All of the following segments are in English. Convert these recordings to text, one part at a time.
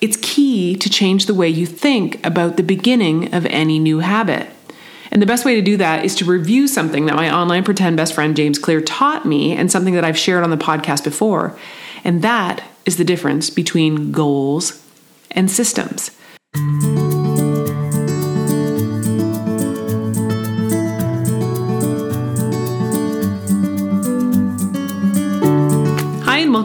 it's key to change the way you think about the beginning of any new habit. And the best way to do that is to review something that my online pretend best friend James Clear taught me and something that I've shared on the podcast before. And that is the difference between goals and systems.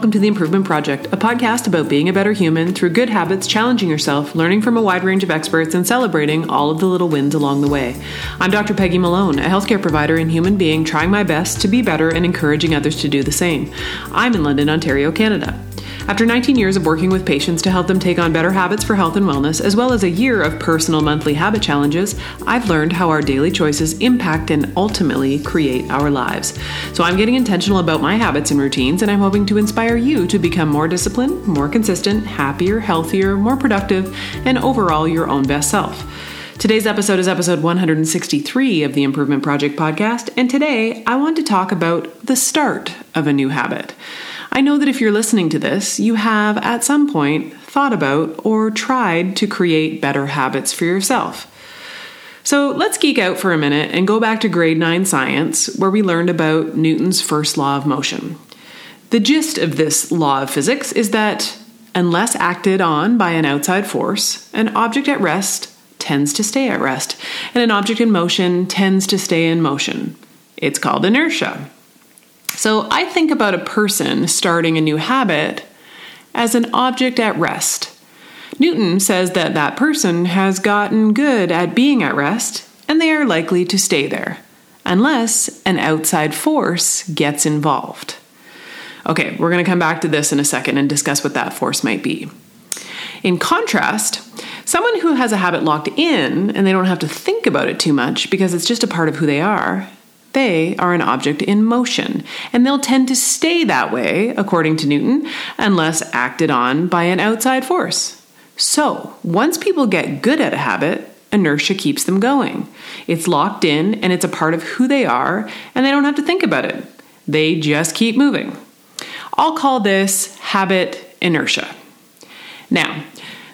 Welcome to The Improvement Project, a podcast about being a better human through good habits, challenging yourself, learning from a wide range of experts, and celebrating all of the little wins along the way. I'm Dr. Peggy Malone, a healthcare provider and human being trying my best to be better and encouraging others to do the same. I'm in London, Ontario, Canada. After 19 years of working with patients to help them take on better habits for health and wellness, as well as a year of personal monthly habit challenges, I've learned how our daily choices impact and ultimately create our lives. So I'm getting intentional about my habits and routines, and I'm hoping to inspire you to become more disciplined, more consistent, happier, healthier, more productive, and overall your own best self. Today's episode is episode 163 of the Improvement Project podcast, and today I want to talk about the start of a new habit. I know that if you're listening to this, you have at some point thought about or tried to create better habits for yourself. So let's geek out for a minute and go back to grade 9 science, where we learned about Newton's first law of motion. The gist of this law of physics is that unless acted on by an outside force, an object at rest tends to stay at rest, and an object in motion tends to stay in motion. It's called inertia. So I think about a person starting a new habit as an object at rest. Newton says that that person has gotten good at being at rest and they are likely to stay there, unless an outside force gets involved. Okay, we're going to come back to this in a second and discuss what that force might be. In contrast, someone who has a habit locked in and they don't have to think about it too much because it's just a part of who they are they are an object in motion, and they'll tend to stay that way, according to Newton, unless acted on by an outside force. So, once people get good at a habit, inertia keeps them going. It's locked in and it's a part of who they are, and they don't have to think about it. They just keep moving. I'll call this habit inertia. Now,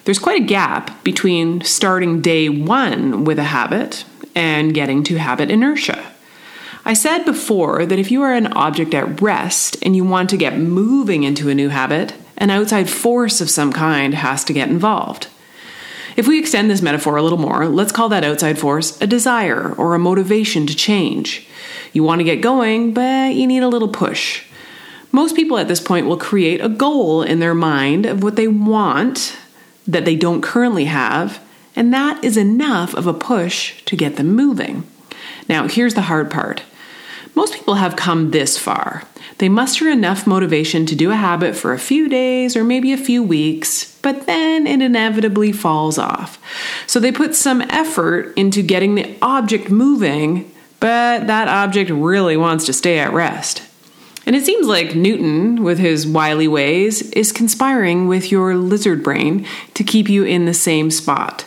there's quite a gap between starting day one with a habit and getting to habit inertia. I said before that if you are an object at rest and you want to get moving into a new habit, an outside force of some kind has to get involved. If we extend this metaphor a little more, let's call that outside force a desire or a motivation to change. You want to get going, but you need a little push. Most people at this point will create a goal in their mind of what they want that they don't currently have, and that is enough of a push to get them moving. Now, here's the hard part most people have come this far. They muster enough motivation to do a habit for a few days or maybe a few weeks, but then it inevitably falls off. So they put some effort into getting the object moving, but that object really wants to stay at rest. And it seems like Newton, with his wily ways, is conspiring with your lizard brain to keep you in the same spot.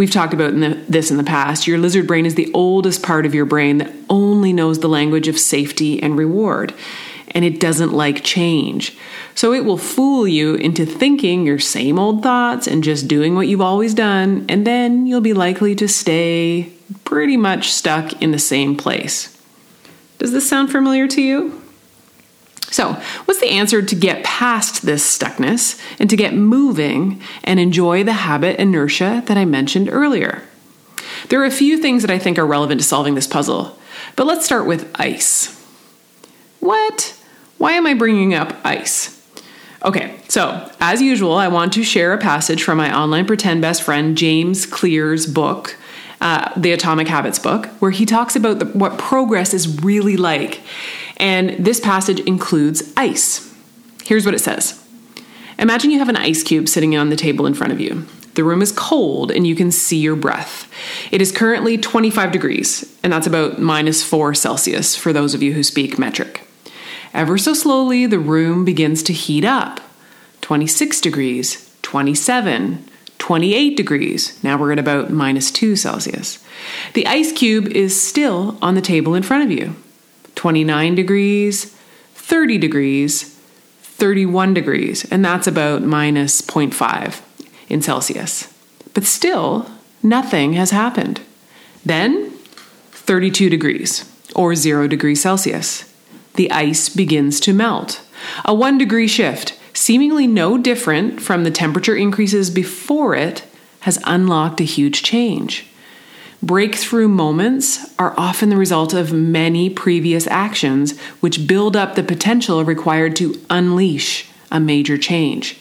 We've talked about in the, this in the past. Your lizard brain is the oldest part of your brain that only knows the language of safety and reward, and it doesn't like change. So it will fool you into thinking your same old thoughts and just doing what you've always done, and then you'll be likely to stay pretty much stuck in the same place. Does this sound familiar to you? So, what's the answer to get past this stuckness and to get moving and enjoy the habit inertia that I mentioned earlier? There are a few things that I think are relevant to solving this puzzle, but let's start with ice. What? Why am I bringing up ice? Okay, so as usual, I want to share a passage from my online pretend best friend James Clear's book, uh, the Atomic Habits book, where he talks about the, what progress is really like. And this passage includes ice. Here's what it says Imagine you have an ice cube sitting on the table in front of you. The room is cold and you can see your breath. It is currently 25 degrees, and that's about minus 4 Celsius for those of you who speak metric. Ever so slowly, the room begins to heat up 26 degrees, 27, 28 degrees. Now we're at about minus 2 Celsius. The ice cube is still on the table in front of you. 29 degrees, 30 degrees, 31 degrees, and that's about minus 0.5. in Celsius. But still, nothing has happened. Then, 32 degrees, or 0 degrees Celsius. The ice begins to melt. A 1 degree shift, seemingly no different from the temperature increases before it, has unlocked a huge change. Breakthrough moments are often the result of many previous actions which build up the potential required to unleash a major change.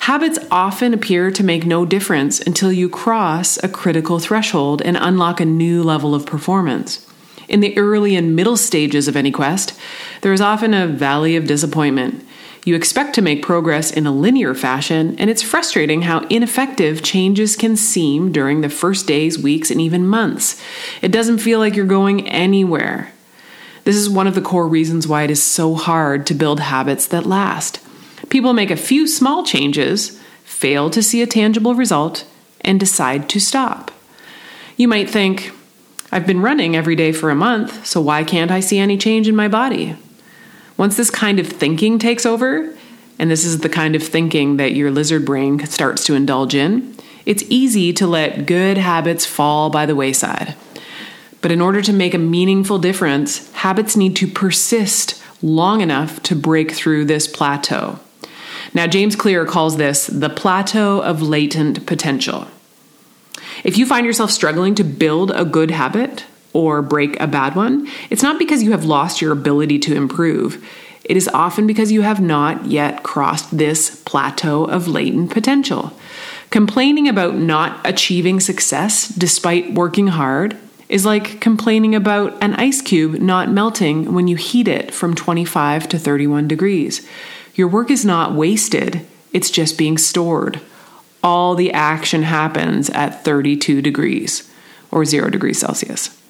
Habits often appear to make no difference until you cross a critical threshold and unlock a new level of performance. In the early and middle stages of any quest, there is often a valley of disappointment. You expect to make progress in a linear fashion, and it's frustrating how ineffective changes can seem during the first days, weeks, and even months. It doesn't feel like you're going anywhere. This is one of the core reasons why it is so hard to build habits that last. People make a few small changes, fail to see a tangible result, and decide to stop. You might think, I've been running every day for a month, so why can't I see any change in my body? Once this kind of thinking takes over, and this is the kind of thinking that your lizard brain starts to indulge in, it's easy to let good habits fall by the wayside. But in order to make a meaningful difference, habits need to persist long enough to break through this plateau. Now, James Clear calls this the plateau of latent potential. If you find yourself struggling to build a good habit, or break a bad one, it's not because you have lost your ability to improve. It is often because you have not yet crossed this plateau of latent potential. Complaining about not achieving success despite working hard is like complaining about an ice cube not melting when you heat it from 25 to 31 degrees. Your work is not wasted, it's just being stored. All the action happens at 32 degrees or 0 degrees Celsius.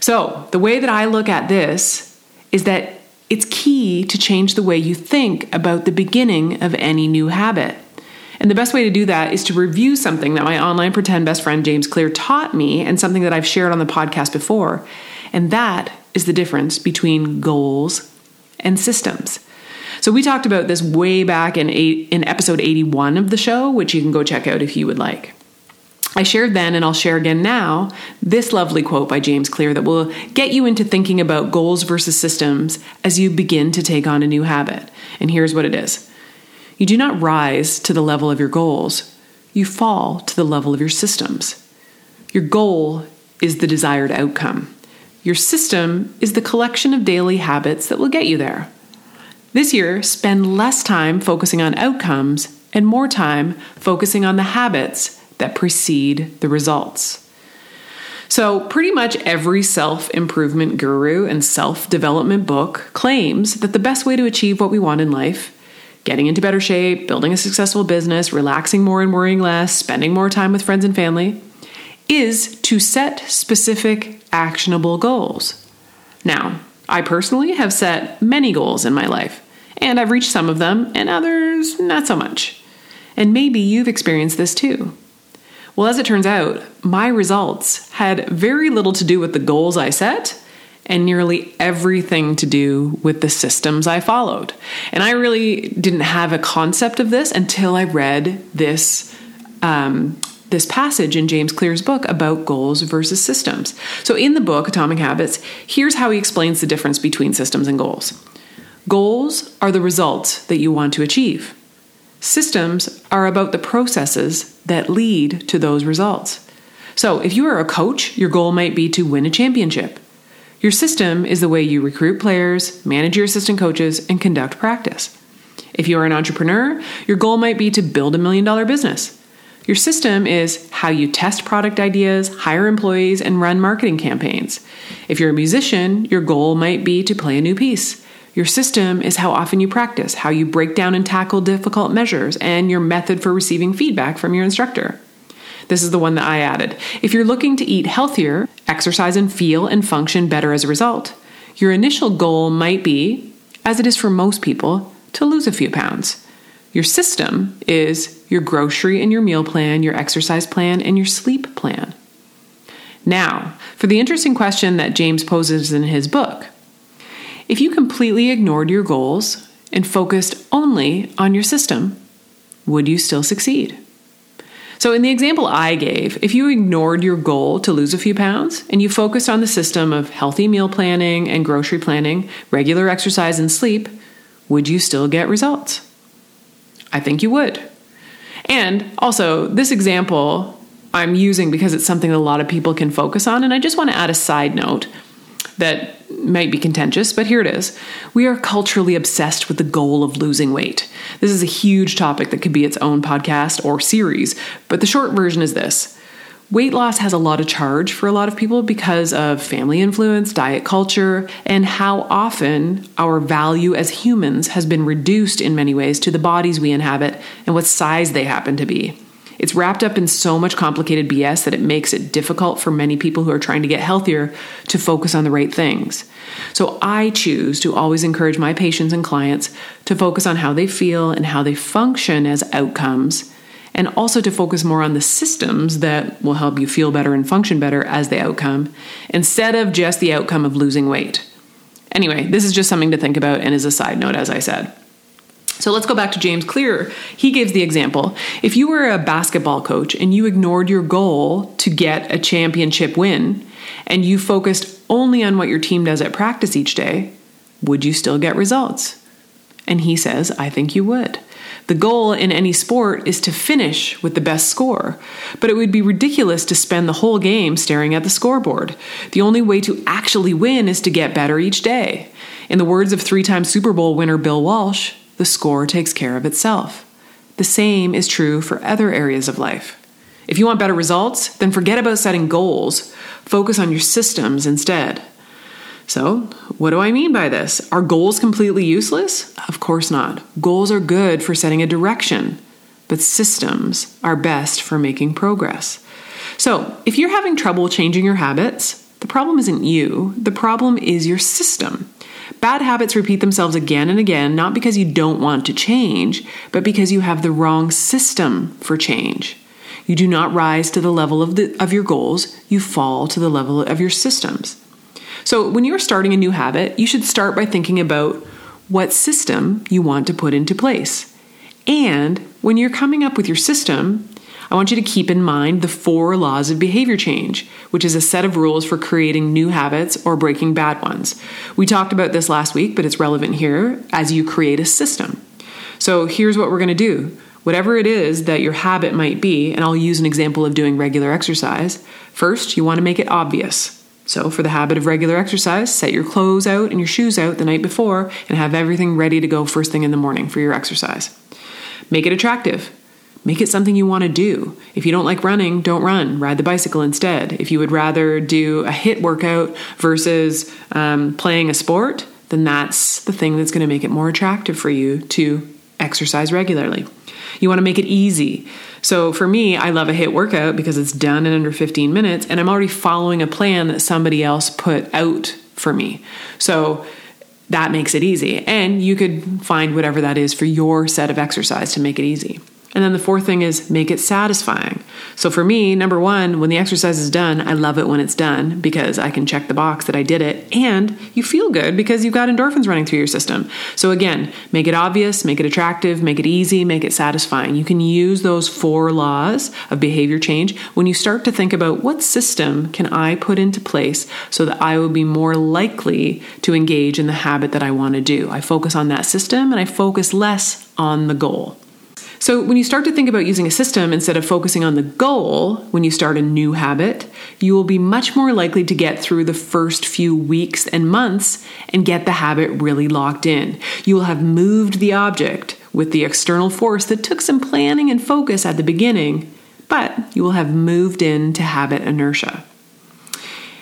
So, the way that I look at this is that it's key to change the way you think about the beginning of any new habit. And the best way to do that is to review something that my online pretend best friend James Clear taught me and something that I've shared on the podcast before. And that is the difference between goals and systems. So we talked about this way back in eight, in episode 81 of the show, which you can go check out if you would like. I shared then, and I'll share again now, this lovely quote by James Clear that will get you into thinking about goals versus systems as you begin to take on a new habit. And here's what it is You do not rise to the level of your goals, you fall to the level of your systems. Your goal is the desired outcome, your system is the collection of daily habits that will get you there. This year, spend less time focusing on outcomes and more time focusing on the habits that precede the results. So, pretty much every self improvement guru and self development book claims that the best way to achieve what we want in life getting into better shape, building a successful business, relaxing more and worrying less, spending more time with friends and family is to set specific, actionable goals. Now, I personally have set many goals in my life, and I've reached some of them, and others not so much. And maybe you've experienced this too. Well, as it turns out, my results had very little to do with the goals I set and nearly everything to do with the systems I followed. And I really didn't have a concept of this until I read this. Um, this passage in James Clear's book about goals versus systems. So, in the book, Atomic Habits, here's how he explains the difference between systems and goals. Goals are the results that you want to achieve. Systems are about the processes that lead to those results. So, if you are a coach, your goal might be to win a championship. Your system is the way you recruit players, manage your assistant coaches, and conduct practice. If you are an entrepreneur, your goal might be to build a million dollar business. Your system is how you test product ideas, hire employees, and run marketing campaigns. If you're a musician, your goal might be to play a new piece. Your system is how often you practice, how you break down and tackle difficult measures, and your method for receiving feedback from your instructor. This is the one that I added. If you're looking to eat healthier, exercise and feel and function better as a result, your initial goal might be, as it is for most people, to lose a few pounds. Your system is your grocery and your meal plan, your exercise plan, and your sleep plan. Now, for the interesting question that James poses in his book if you completely ignored your goals and focused only on your system, would you still succeed? So, in the example I gave, if you ignored your goal to lose a few pounds and you focused on the system of healthy meal planning and grocery planning, regular exercise, and sleep, would you still get results? I think you would. And also, this example I'm using because it's something that a lot of people can focus on. And I just want to add a side note that might be contentious, but here it is. We are culturally obsessed with the goal of losing weight. This is a huge topic that could be its own podcast or series, but the short version is this. Weight loss has a lot of charge for a lot of people because of family influence, diet culture, and how often our value as humans has been reduced in many ways to the bodies we inhabit and what size they happen to be. It's wrapped up in so much complicated BS that it makes it difficult for many people who are trying to get healthier to focus on the right things. So I choose to always encourage my patients and clients to focus on how they feel and how they function as outcomes, and also to focus more on the systems that will help you feel better and function better as the outcome, instead of just the outcome of losing weight. Anyway, this is just something to think about and is a side note, as I said. So let's go back to James Clear. He gives the example. If you were a basketball coach and you ignored your goal to get a championship win and you focused only on what your team does at practice each day, would you still get results? And he says, I think you would. The goal in any sport is to finish with the best score, but it would be ridiculous to spend the whole game staring at the scoreboard. The only way to actually win is to get better each day. In the words of three time Super Bowl winner Bill Walsh, the score takes care of itself. The same is true for other areas of life. If you want better results, then forget about setting goals. Focus on your systems instead. So, what do I mean by this? Are goals completely useless? Of course not. Goals are good for setting a direction, but systems are best for making progress. So, if you're having trouble changing your habits, the problem isn't you, the problem is your system. Bad habits repeat themselves again and again, not because you don't want to change, but because you have the wrong system for change. You do not rise to the level of, the, of your goals, you fall to the level of your systems. So, when you're starting a new habit, you should start by thinking about what system you want to put into place. And when you're coming up with your system, I want you to keep in mind the four laws of behavior change, which is a set of rules for creating new habits or breaking bad ones. We talked about this last week, but it's relevant here as you create a system. So here's what we're going to do. Whatever it is that your habit might be, and I'll use an example of doing regular exercise, first you want to make it obvious. So, for the habit of regular exercise, set your clothes out and your shoes out the night before and have everything ready to go first thing in the morning for your exercise. Make it attractive. Make it something you want to do. If you don't like running, don't run. Ride the bicycle instead. If you would rather do a HIIT workout versus um, playing a sport, then that's the thing that's going to make it more attractive for you to exercise regularly. You want to make it easy. So for me, I love a HIIT workout because it's done in under 15 minutes and I'm already following a plan that somebody else put out for me. So that makes it easy. And you could find whatever that is for your set of exercise to make it easy. And then the fourth thing is make it satisfying. So for me, number one, when the exercise is done, I love it when it's done because I can check the box that I did it and you feel good because you've got endorphins running through your system. So again, make it obvious, make it attractive, make it easy, make it satisfying. You can use those four laws of behavior change when you start to think about what system can I put into place so that I will be more likely to engage in the habit that I want to do. I focus on that system and I focus less on the goal. So, when you start to think about using a system instead of focusing on the goal when you start a new habit, you will be much more likely to get through the first few weeks and months and get the habit really locked in. You will have moved the object with the external force that took some planning and focus at the beginning, but you will have moved into habit inertia.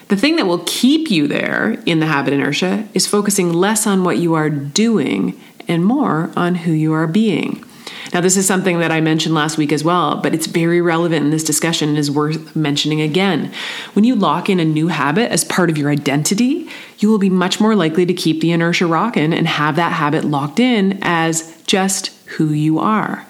The thing that will keep you there in the habit inertia is focusing less on what you are doing and more on who you are being. Now, this is something that I mentioned last week as well, but it's very relevant in this discussion and is worth mentioning again. When you lock in a new habit as part of your identity, you will be much more likely to keep the inertia rocking and have that habit locked in as just who you are.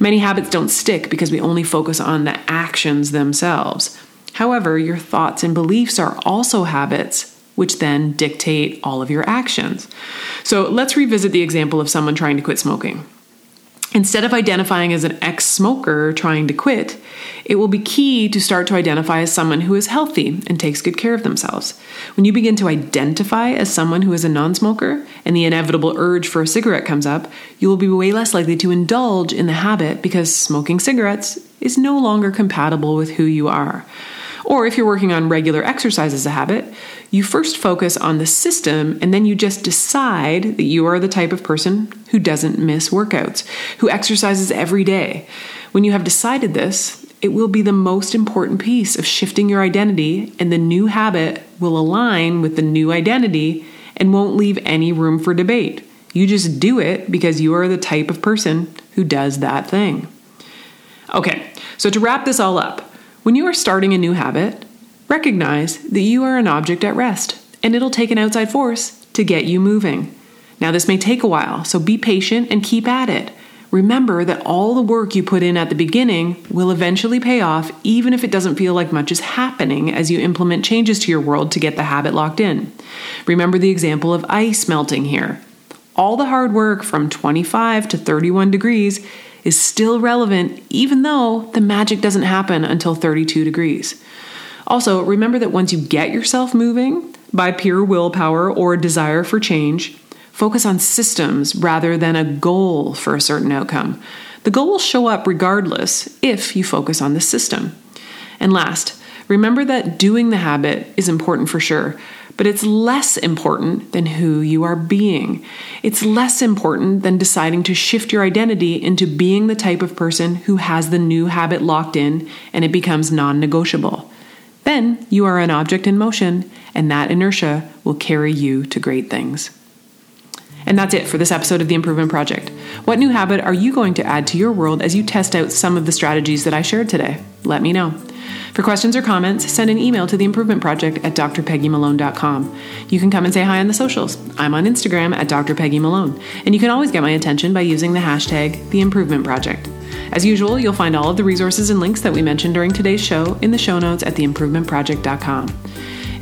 Many habits don't stick because we only focus on the actions themselves. However, your thoughts and beliefs are also habits which then dictate all of your actions. So let's revisit the example of someone trying to quit smoking. Instead of identifying as an ex smoker trying to quit, it will be key to start to identify as someone who is healthy and takes good care of themselves. When you begin to identify as someone who is a non smoker and the inevitable urge for a cigarette comes up, you will be way less likely to indulge in the habit because smoking cigarettes is no longer compatible with who you are. Or if you're working on regular exercise as a habit, you first focus on the system and then you just decide that you are the type of person who doesn't miss workouts, who exercises every day. When you have decided this, it will be the most important piece of shifting your identity, and the new habit will align with the new identity and won't leave any room for debate. You just do it because you are the type of person who does that thing. Okay, so to wrap this all up, when you are starting a new habit, recognize that you are an object at rest and it'll take an outside force to get you moving. Now, this may take a while, so be patient and keep at it. Remember that all the work you put in at the beginning will eventually pay off, even if it doesn't feel like much is happening as you implement changes to your world to get the habit locked in. Remember the example of ice melting here. All the hard work from 25 to 31 degrees is still relevant even though the magic doesn't happen until 32 degrees. Also, remember that once you get yourself moving by pure willpower or desire for change, focus on systems rather than a goal for a certain outcome. The goal will show up regardless if you focus on the system. And last, remember that doing the habit is important for sure, but it's less important than who you are being. It's less important than deciding to shift your identity into being the type of person who has the new habit locked in and it becomes non negotiable. Then you are an object in motion, and that inertia will carry you to great things. And that's it for this episode of the Improvement Project. What new habit are you going to add to your world as you test out some of the strategies that I shared today? Let me know. For questions or comments, send an email to the Improvement Project at drpeggymalone.com. You can come and say hi on the socials. I'm on Instagram at drpeggymalone, and you can always get my attention by using the hashtag the Improvement Project. As usual, you'll find all of the resources and links that we mentioned during today's show in the show notes at theimprovementproject.com.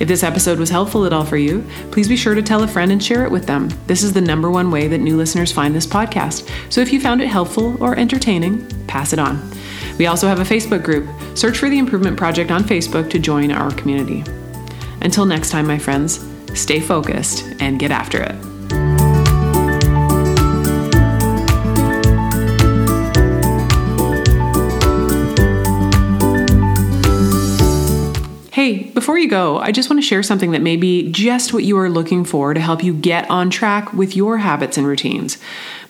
If this episode was helpful at all for you, please be sure to tell a friend and share it with them. This is the number one way that new listeners find this podcast. So if you found it helpful or entertaining, pass it on. We also have a Facebook group. Search for the Improvement Project on Facebook to join our community. Until next time, my friends, stay focused and get after it. Before you go, I just want to share something that may be just what you are looking for to help you get on track with your habits and routines.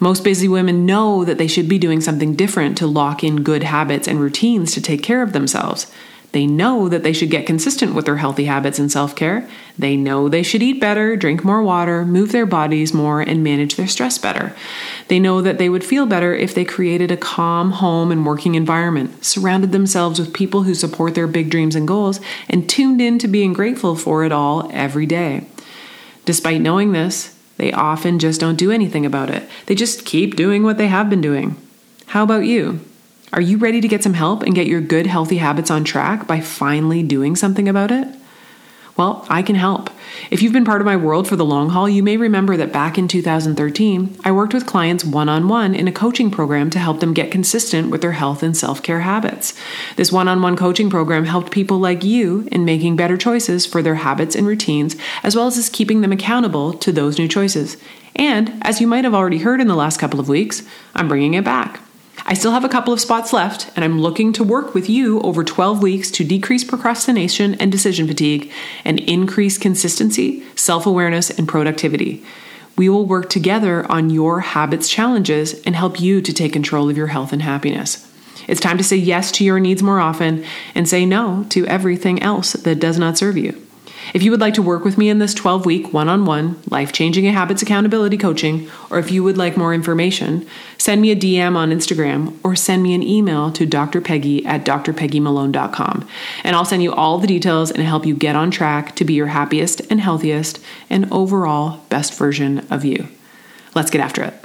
Most busy women know that they should be doing something different to lock in good habits and routines to take care of themselves. They know that they should get consistent with their healthy habits and self care. They know they should eat better, drink more water, move their bodies more, and manage their stress better. They know that they would feel better if they created a calm home and working environment, surrounded themselves with people who support their big dreams and goals, and tuned in to being grateful for it all every day. Despite knowing this, they often just don't do anything about it. They just keep doing what they have been doing. How about you? Are you ready to get some help and get your good, healthy habits on track by finally doing something about it? Well, I can help. If you've been part of my world for the long haul, you may remember that back in 2013, I worked with clients one on one in a coaching program to help them get consistent with their health and self care habits. This one on one coaching program helped people like you in making better choices for their habits and routines, as well as keeping them accountable to those new choices. And, as you might have already heard in the last couple of weeks, I'm bringing it back. I still have a couple of spots left, and I'm looking to work with you over 12 weeks to decrease procrastination and decision fatigue and increase consistency, self awareness, and productivity. We will work together on your habits challenges and help you to take control of your health and happiness. It's time to say yes to your needs more often and say no to everything else that does not serve you. If you would like to work with me in this 12 week one on one life changing habits accountability coaching, or if you would like more information, send me a DM on Instagram or send me an email to drpeggy at drpeggymalone.com. And I'll send you all the details and help you get on track to be your happiest and healthiest and overall best version of you. Let's get after it.